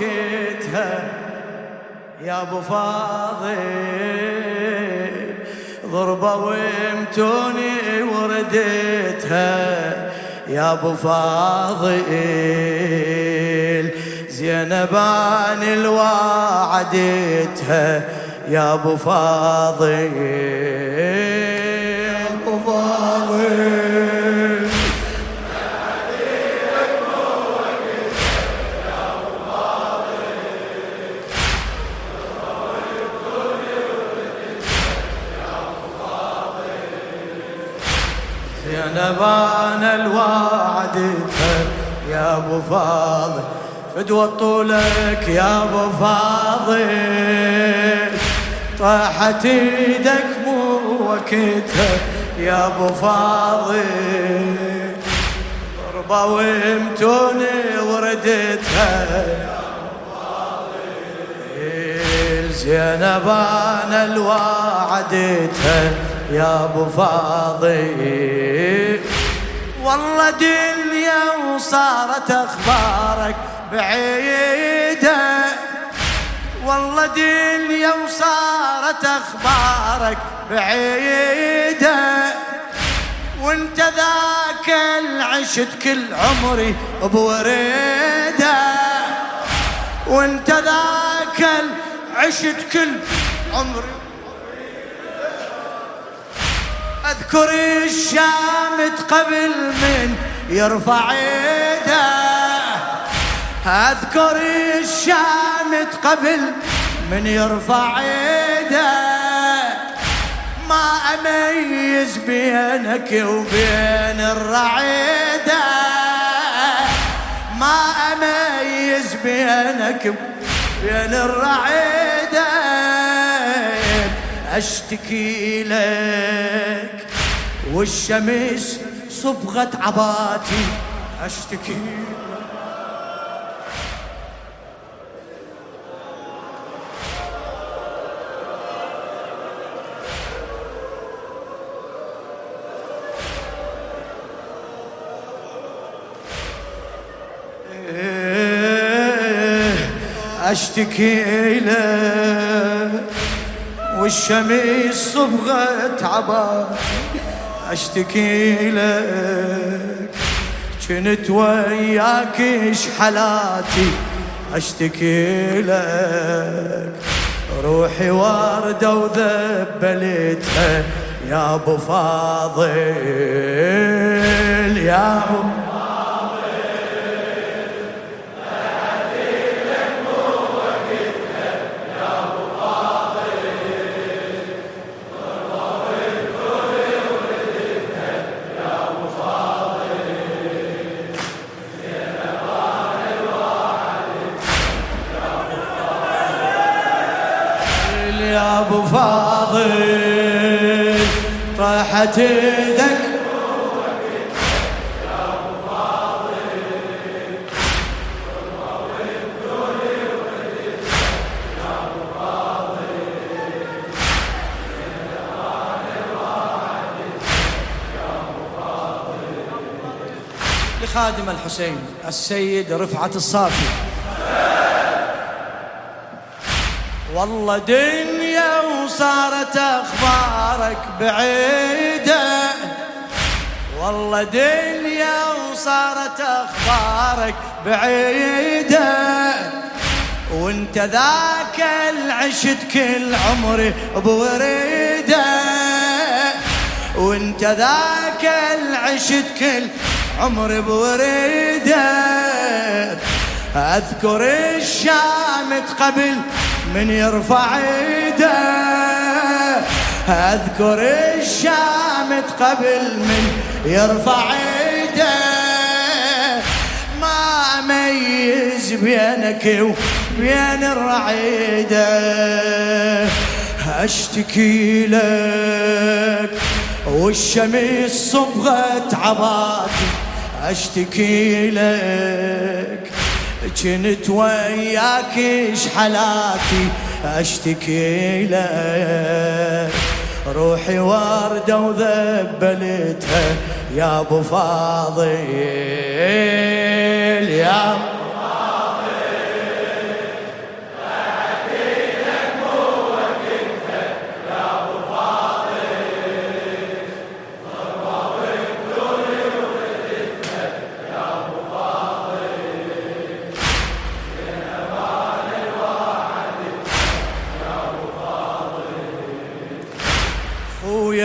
وقتها يا أبو فاضل. ضربة وامتوني وردتها يا أبو فاضل. زينبان الوعدتها يا أبو فاضل. أبو فاضل. زينبان الوعد يا أبو فاضل. فدوى طولك يا أبو فاضل. طاحت إيدك مو وقتها يا أبو فاضل. ضربة وامتوني وردتها زينبان الوعدتها يا أبو فاضل. والله دنيا وصارت أخبارك بعيدة. والله دنيا وصارت أخبارك بعيدة. وانت ذاك العشت كل عمري بوريدة. وانت ذاك العشت كل عمري أذكر الشامت قبل من يرفع يده. أذكر الشامت قبل من يرفع يده. ما أميز بينك وبين الرعيده ما أميز بينك وبين الرعيده أشتكي لك والشمس صبغت عباتي. أشتكي. أشتكي لك والشمس صبغت عبا أشتكي لك. كنت وياك إيش حالاتي؟ أشتكي لك. روحي وردة وذبلتها. يا أبو فاضل يا أبو طاحت يدك. لخادم الحسين السيد رفعت الصافي. والله دنيا وصارت أخبارك بعيدة. والله دنيا وصارت أخبارك بعيدة. وانت ذاك العشت كل عمري بوريدة. وانت ذاك العشت كل عمري بوريدة. أذكر الشامت قبل من يرفع ايده أذكر الشامت قبل من يرفع ايده ما اميز بينك وبين الرعيدة. أشتكي لك والشمس صبغت عباتي أشتكي لك كنت وياك إيش حالاتي أشتكي لك روحي وردة وذبلتها يا أبو فاضل يا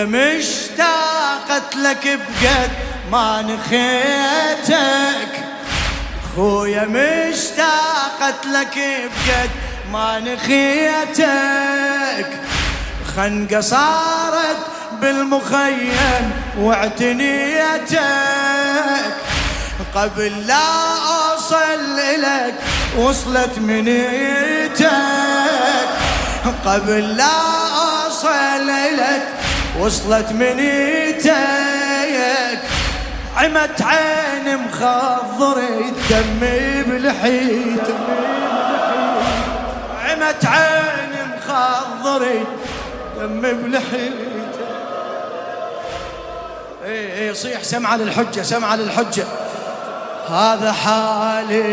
مشتاقت لك بقد ما نخيتك خويا مشتاقت لك بقد ما نخيتك خنقة صارت بالمخيم واعتنيتك. قبل لا أوصل لك وصلت منيتك. قبل لا أوصل لك وصلت منيتك عمت عين مخضر الدم بلحيتك عمت عين مخضر دم بلحيتك إي إي صيح سمعة للحجة سمعة للحجة. هذا حالي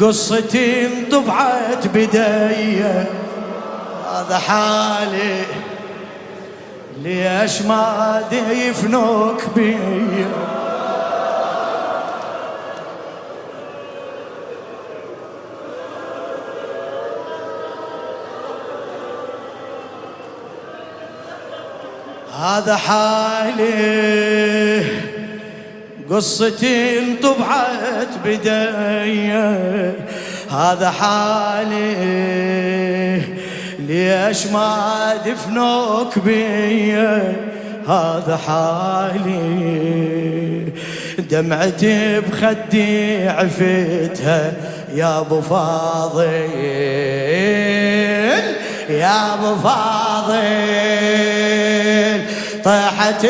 قصتي انطبعت بداية. هذا حالي ليش ما يفنوك بي؟ هذا حالي قصتي انطبعت بداية هذا حالي ليش ما دفنوك بيا هذا حالي. دمعتي بخدي عفتها يا أبو فاضل يا أبو فاضل. طاحت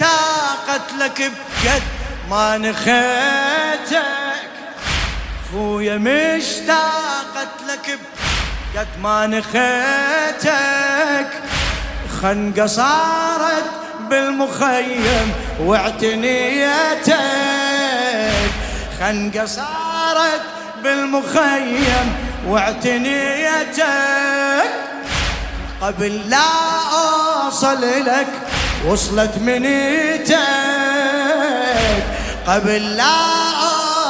دم لك بقد ما نخيتك. خويا مشتاقت لك بقد ما نخيتك. خنقة صارت بالمخيم واعتنيتك. خنقة صارت بالمخيم واعتنيتك. قبل لا أوصل لك وصلت منيتك قبل لا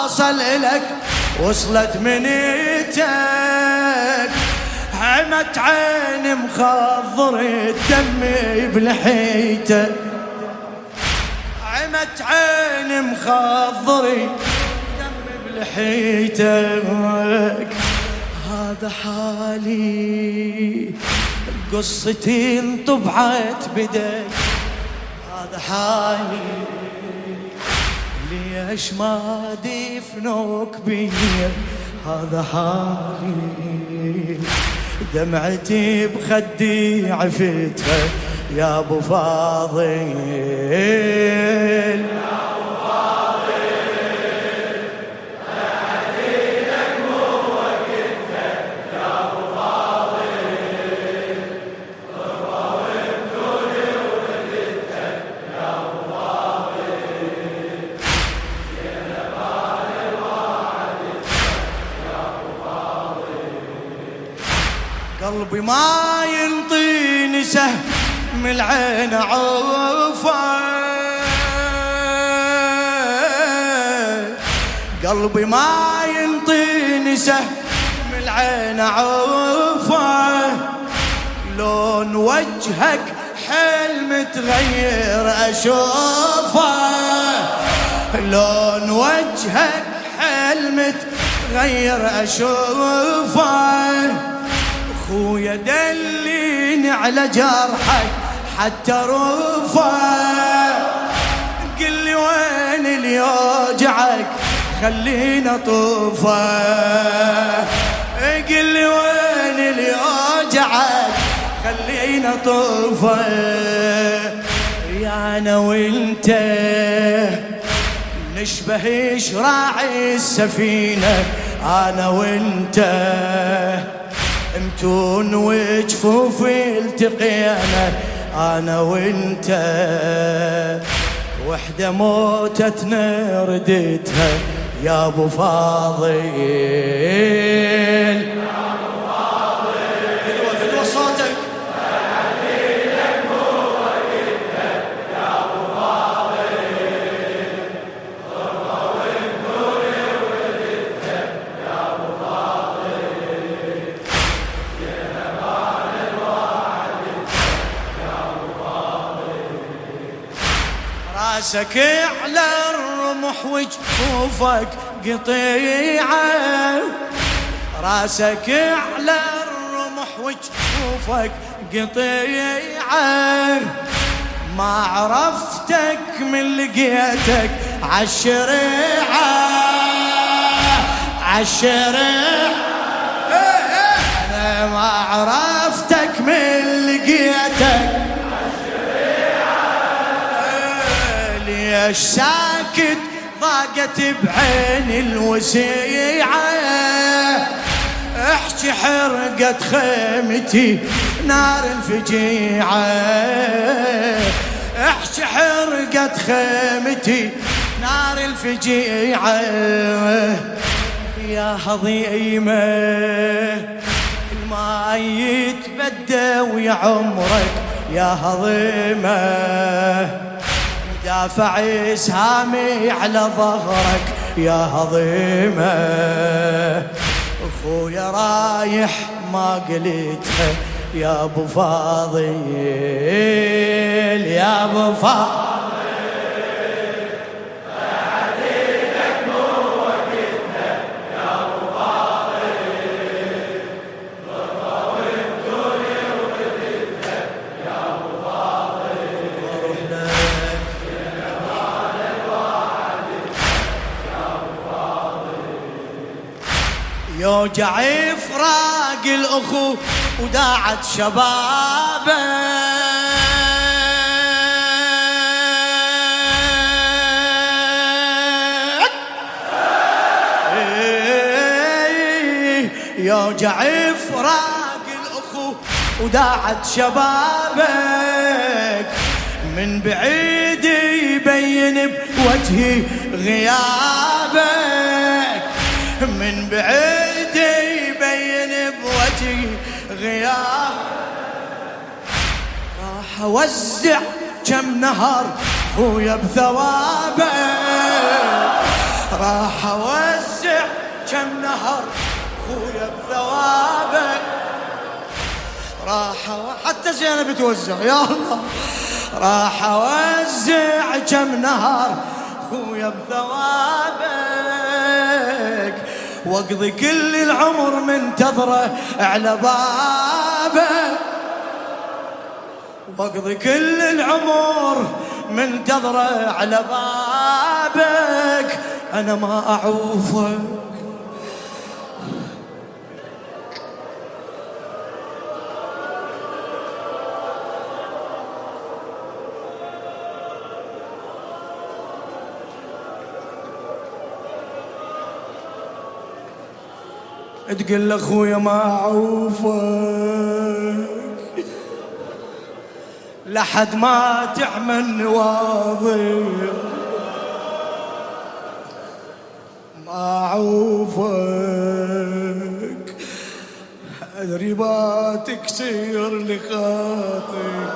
أوصل لك وصلت منيتك عمت عيني مخضر دمي بلحيتك عمت عيني مخضر دمي بلحيتك هذا حالي قصتي انطبعت بدك هذا حالي. ليش ما دفنوك بي؟ هذا حالي. دمعتي بخدي عفتها يا أبو فاضل. قلبي ما ينطيني سهم العين عوفه قلبي ما ينطيني سهم العين عوفه لون وجهك حلم متغير أشوفه. لون وجهك حلم متغير أشوفه. خويا دليني على جرحك حتى رفع. قل لي وين اللي يوجعك؟ خلينا طوفة. قل لي وين اللي يوجعك؟ خلينا طوفة. يا أنا وأنت نشبه شراعي السفينة؟ أنا وأنت. متون وجفوفي التقينا أنا وانت. وحدة موتتنا رديتها يا ابو فاضل. راسك على الرمح وجفوفك قطيعة. راسك على الرمح وجفوفك قطيعة. ما عرفتك من لقيتك عالشريعة. عالشريعة. أنا ما عرفتك من ليش ساكت؟ ضاقت بعين الوسيعة احكي حرقت خيمتي نار الفجيعة. احكي حرقت خيمتي نار الفجيعة. يا هضيمة الماء يتبدى ويا عمرك. يا هضيمة دافع إسهامي على ظهرك يا هضيمة. أخويا رايح ما قلتها يا أبو فاضل. يا أبو فاضل. يوجع فراق الأخو وداعت شبابه. يوجع فراق الأخو وداعت شبابك. من بعيد يبين بوجهي غيابك. من بعيد راح أوزع كم نهر خويا بثوابه. راح أوزع كم نهر خويا بثوابه. راح حتى زينب توزع يا الله. راح أوزع كم نهر خويا بثوابك. واقضي كل العمر منتظره على بابه. واقضي كل العمر منتظره على بابك. أنا ما أعوفك. تقول لأخويا ما أعوفك. لحد ما تعمل نواضي ما أعوفك أدري ما تكسير لخاطر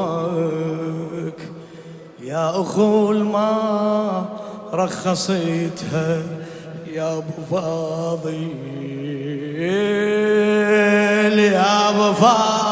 معوفك يا أخو ما رخصيتها يا أبو فاضل يا أبو فاضل.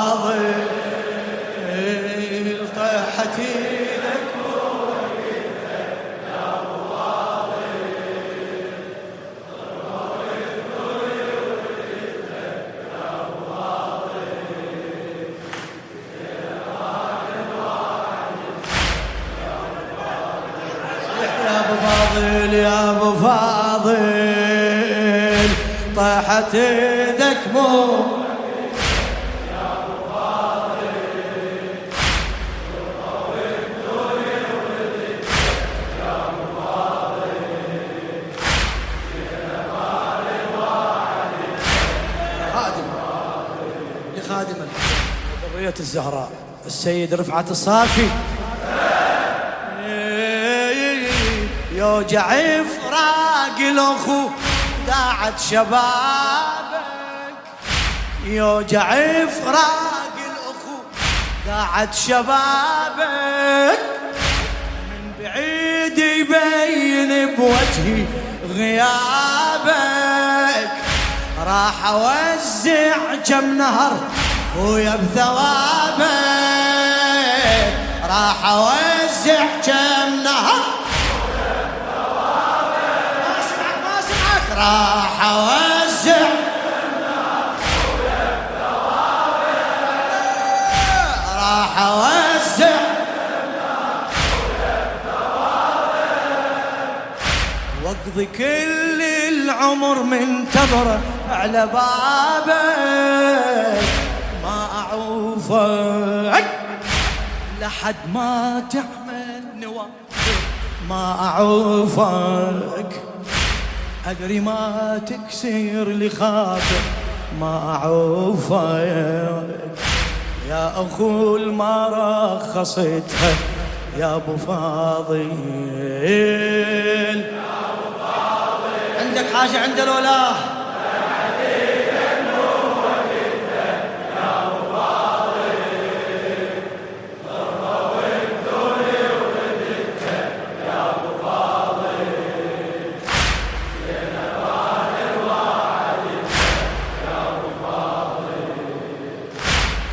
يدك مو. الزهراء. السيد رفعت الصافي. يوجع فراق الأخو داعت شبابك يوجع فراق الأخو داعت شبابك من بعيد يبين بوجهي غيابك. راح أوزع كم نهر ويا بثوابه راح أوزع كم نهر ما سمعك ما سمعك راح أوزع واقضي كل العمر منتظره على بابك. ما اعوفك لحد ما تعمل نوافل ما اعوفك أدري ما تكسر لي خاطر ما اعوفك يا أخو ما رخصتها يا أبو فاضل. حاجة عند الاولاه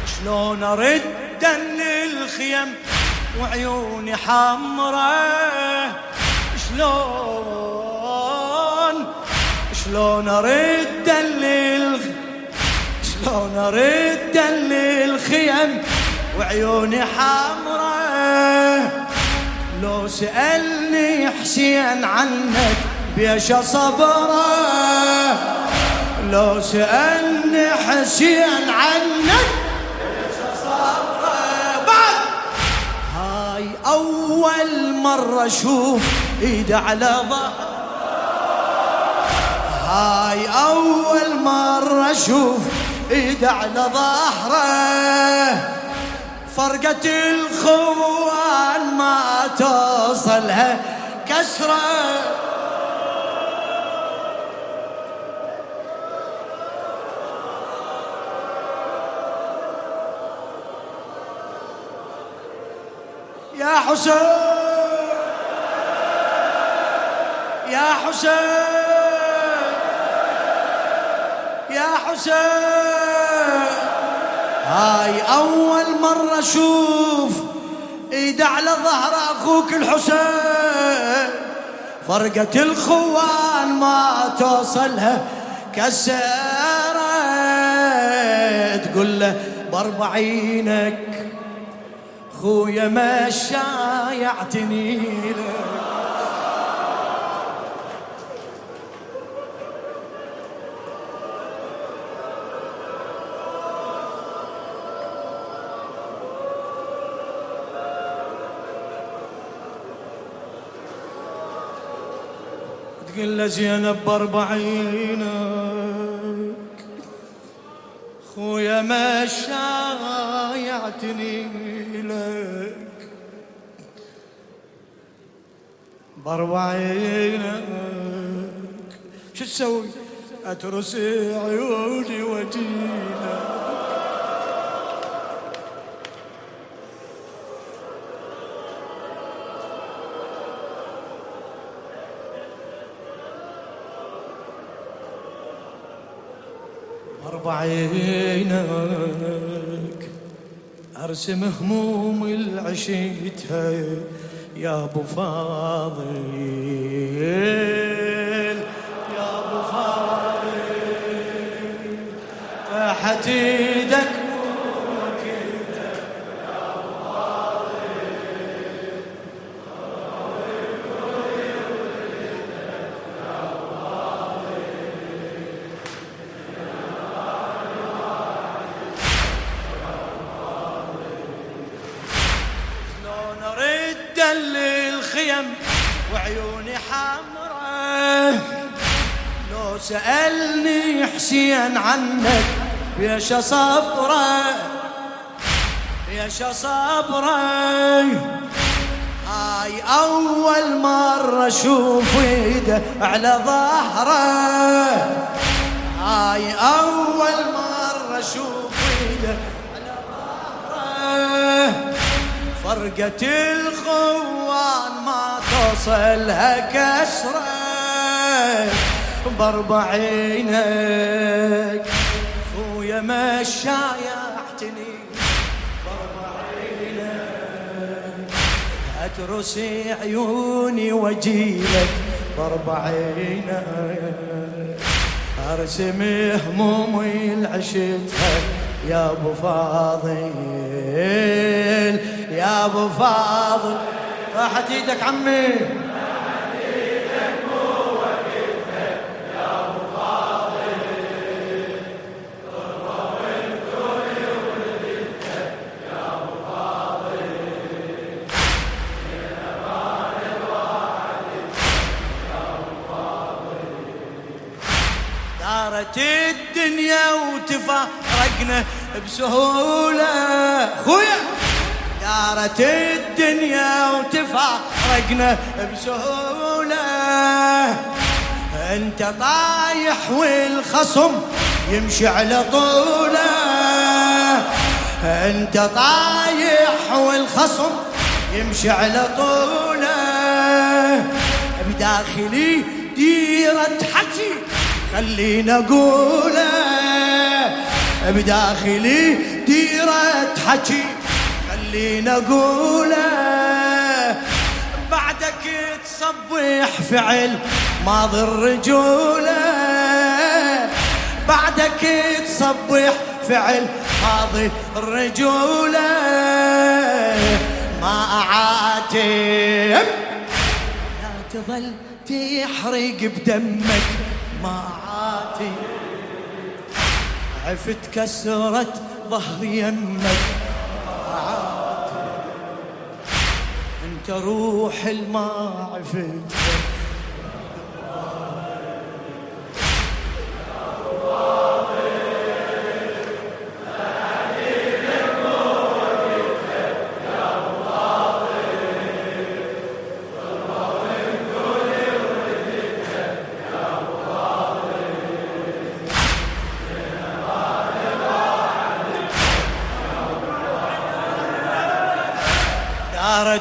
شلون أرد للخيم وعيوني حمرة شلون شلون أرد للخ شلون أرد للخيم وعيوني حمرة لو سألني حسين عنك بيش صبره لو سألني حسين عنك بعد! هاي أول مرة أشوف إيد على ظهر هاي أول مرة أشوف إيد على ظهره فرقة الخوان ما توصلها كسرة. يا حسين يا حسين. يا حسين. هاي أول مرة أشوف إيد على ظهر أخوك الحسين. فرقة الخوان ما توصلها كسرة تقول له بأربعينك خويا ما شايعتني لك. تقول له زينب بأربعينك. خويا ما شايعتني لك. بأربعينك. شو تسوي؟ اترس عيوني وجينا عينك أرسم هموم العشيتها يا أبو فاضل. يا أبو فاضل. تحت سألني حسين عنك. بيش صبره بيش صبره هاي أول مرة أشوف ايده على ظهره هاي أول مرة أشوف ايده على ظهره فرقة الخوان ما توصلها كسرة. باربعينك. خويا مشايا اعتني باربعينك. اترس عيوني واجيلك باربعينك. ارسم همومي العشتها يا أبو فاضل يا أبو فاضل راحت إيدك عمي. دارت الدنيا وتفارقنا بسهولة. خويا دارت الدنيا وتفارقنا بسهولة. أنت طايح والخصم يمشي على طولة. أنت طايح والخصم يمشي على طولة. بداخلي ديرة حكي. خلينا اقوله بداخلي ديرة حكي. خلينا اقوله بعدك تصبح فعل ماضي الرجولة بعدك تصبح فعل ماضي الرجولة ما أعاتب. لا تظل تحرق بدمك. ما عاتب عفت كسرت ظهر يمك. انت روح الما عفت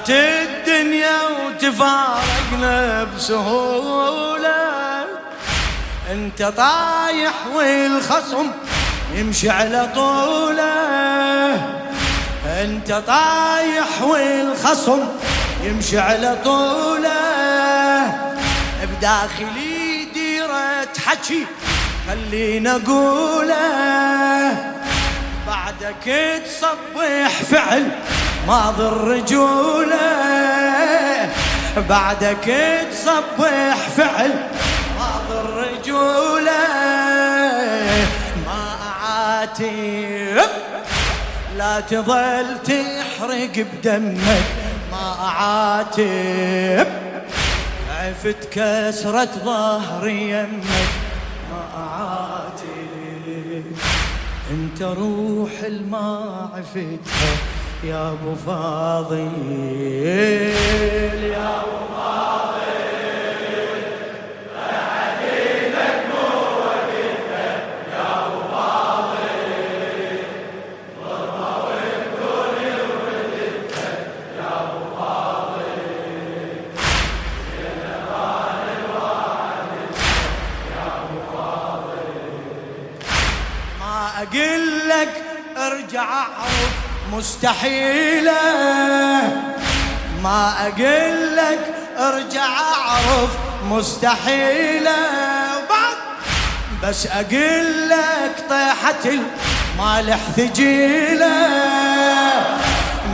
دارت الدنيا وتفارقنا بسهولة. انت طايح والخصم يمشي على طوله. انت طايح والخصم يمشي على طوله. بداخلي ديرة حكي خلينا أقوله. بعدك تصبح فعل ماضي الرجولة بعدك تصبح فعل. ماضي الرجولة ما أعاتب لا تظل تحرق بدمك ما أعاتب عفت كسرة ظهر يمك ما أعاتب انت روح الما عفتها يا أبو فاضل يا أبو ما مستحيلة. ما أقول لك ارجع أعرف مستحيلة. وبعد بس أقول لك طيحة المالح ثقيلة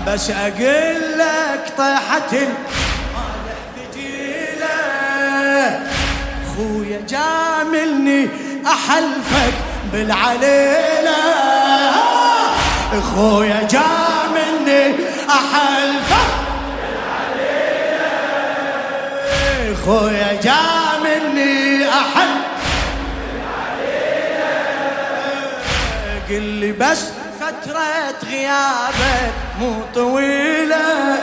بس أقول لك طيحة المالح ثقيلة خويا جاملني احلفك بالعليلة خويا جاملني احلفك خويا جاملني احلف قل لي بس فترة غيابك مو طويلة.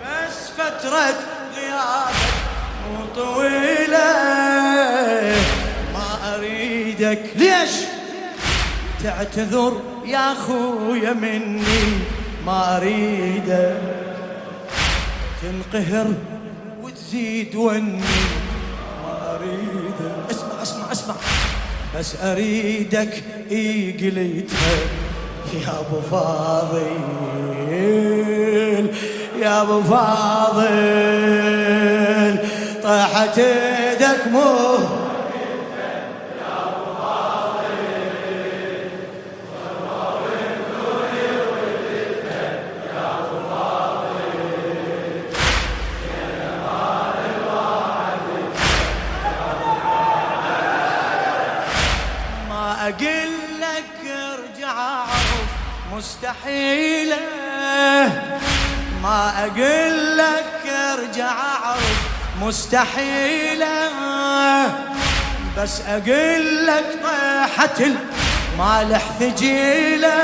بس فترة غيابك مو طويلة. ما أريدك. ليش؟ تعتذر يا أخويا مني ما أريدك تنقهر وتزيد وني. ما اسمع بس أريدك ايقليتها يا أبو فاضل يا أبو فاضل. طاحت إيدك مو مستحيلة. ما أقول لك ارجع عرف مستحيلة. بس أقول لك طيحة المالح ثجيلة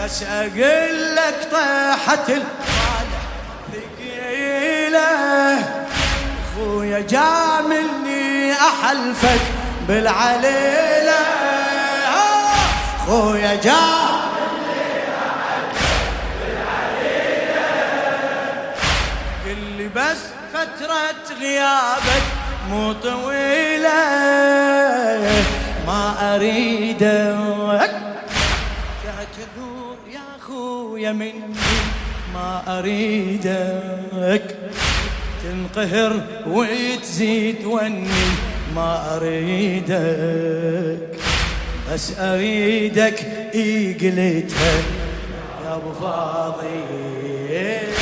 بس أقول لك طيحة المالح ثقيلة خويا جاملني أحلفك بالعليلة خويا جا. قل بس فترة غيابك مو طويلة. ما أريدك. تعتذر يا خويا مني. ما أريدك. تنقهر وتزيد وني. ما أريدك. بس أريدك ايقلتها يا أبو فاضل.